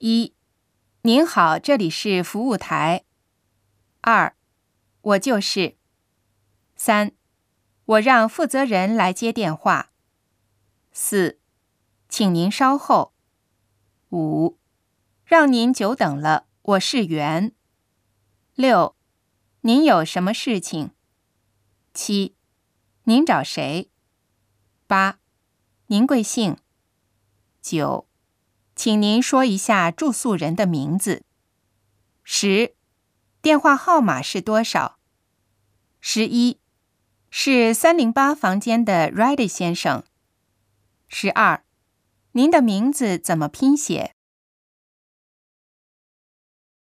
一，您好，这里是服务台。二，我就是。三，我让负责人来接电话。四，请您稍后。五，让您久等了，我是袁。六，您有什么事情？七，您找谁？八，您贵姓？九，请您说一下住宿人的名字。十，电话号码是多少？十一，是三零八房间的 Ready 先生。十二，您的名字怎么拼写？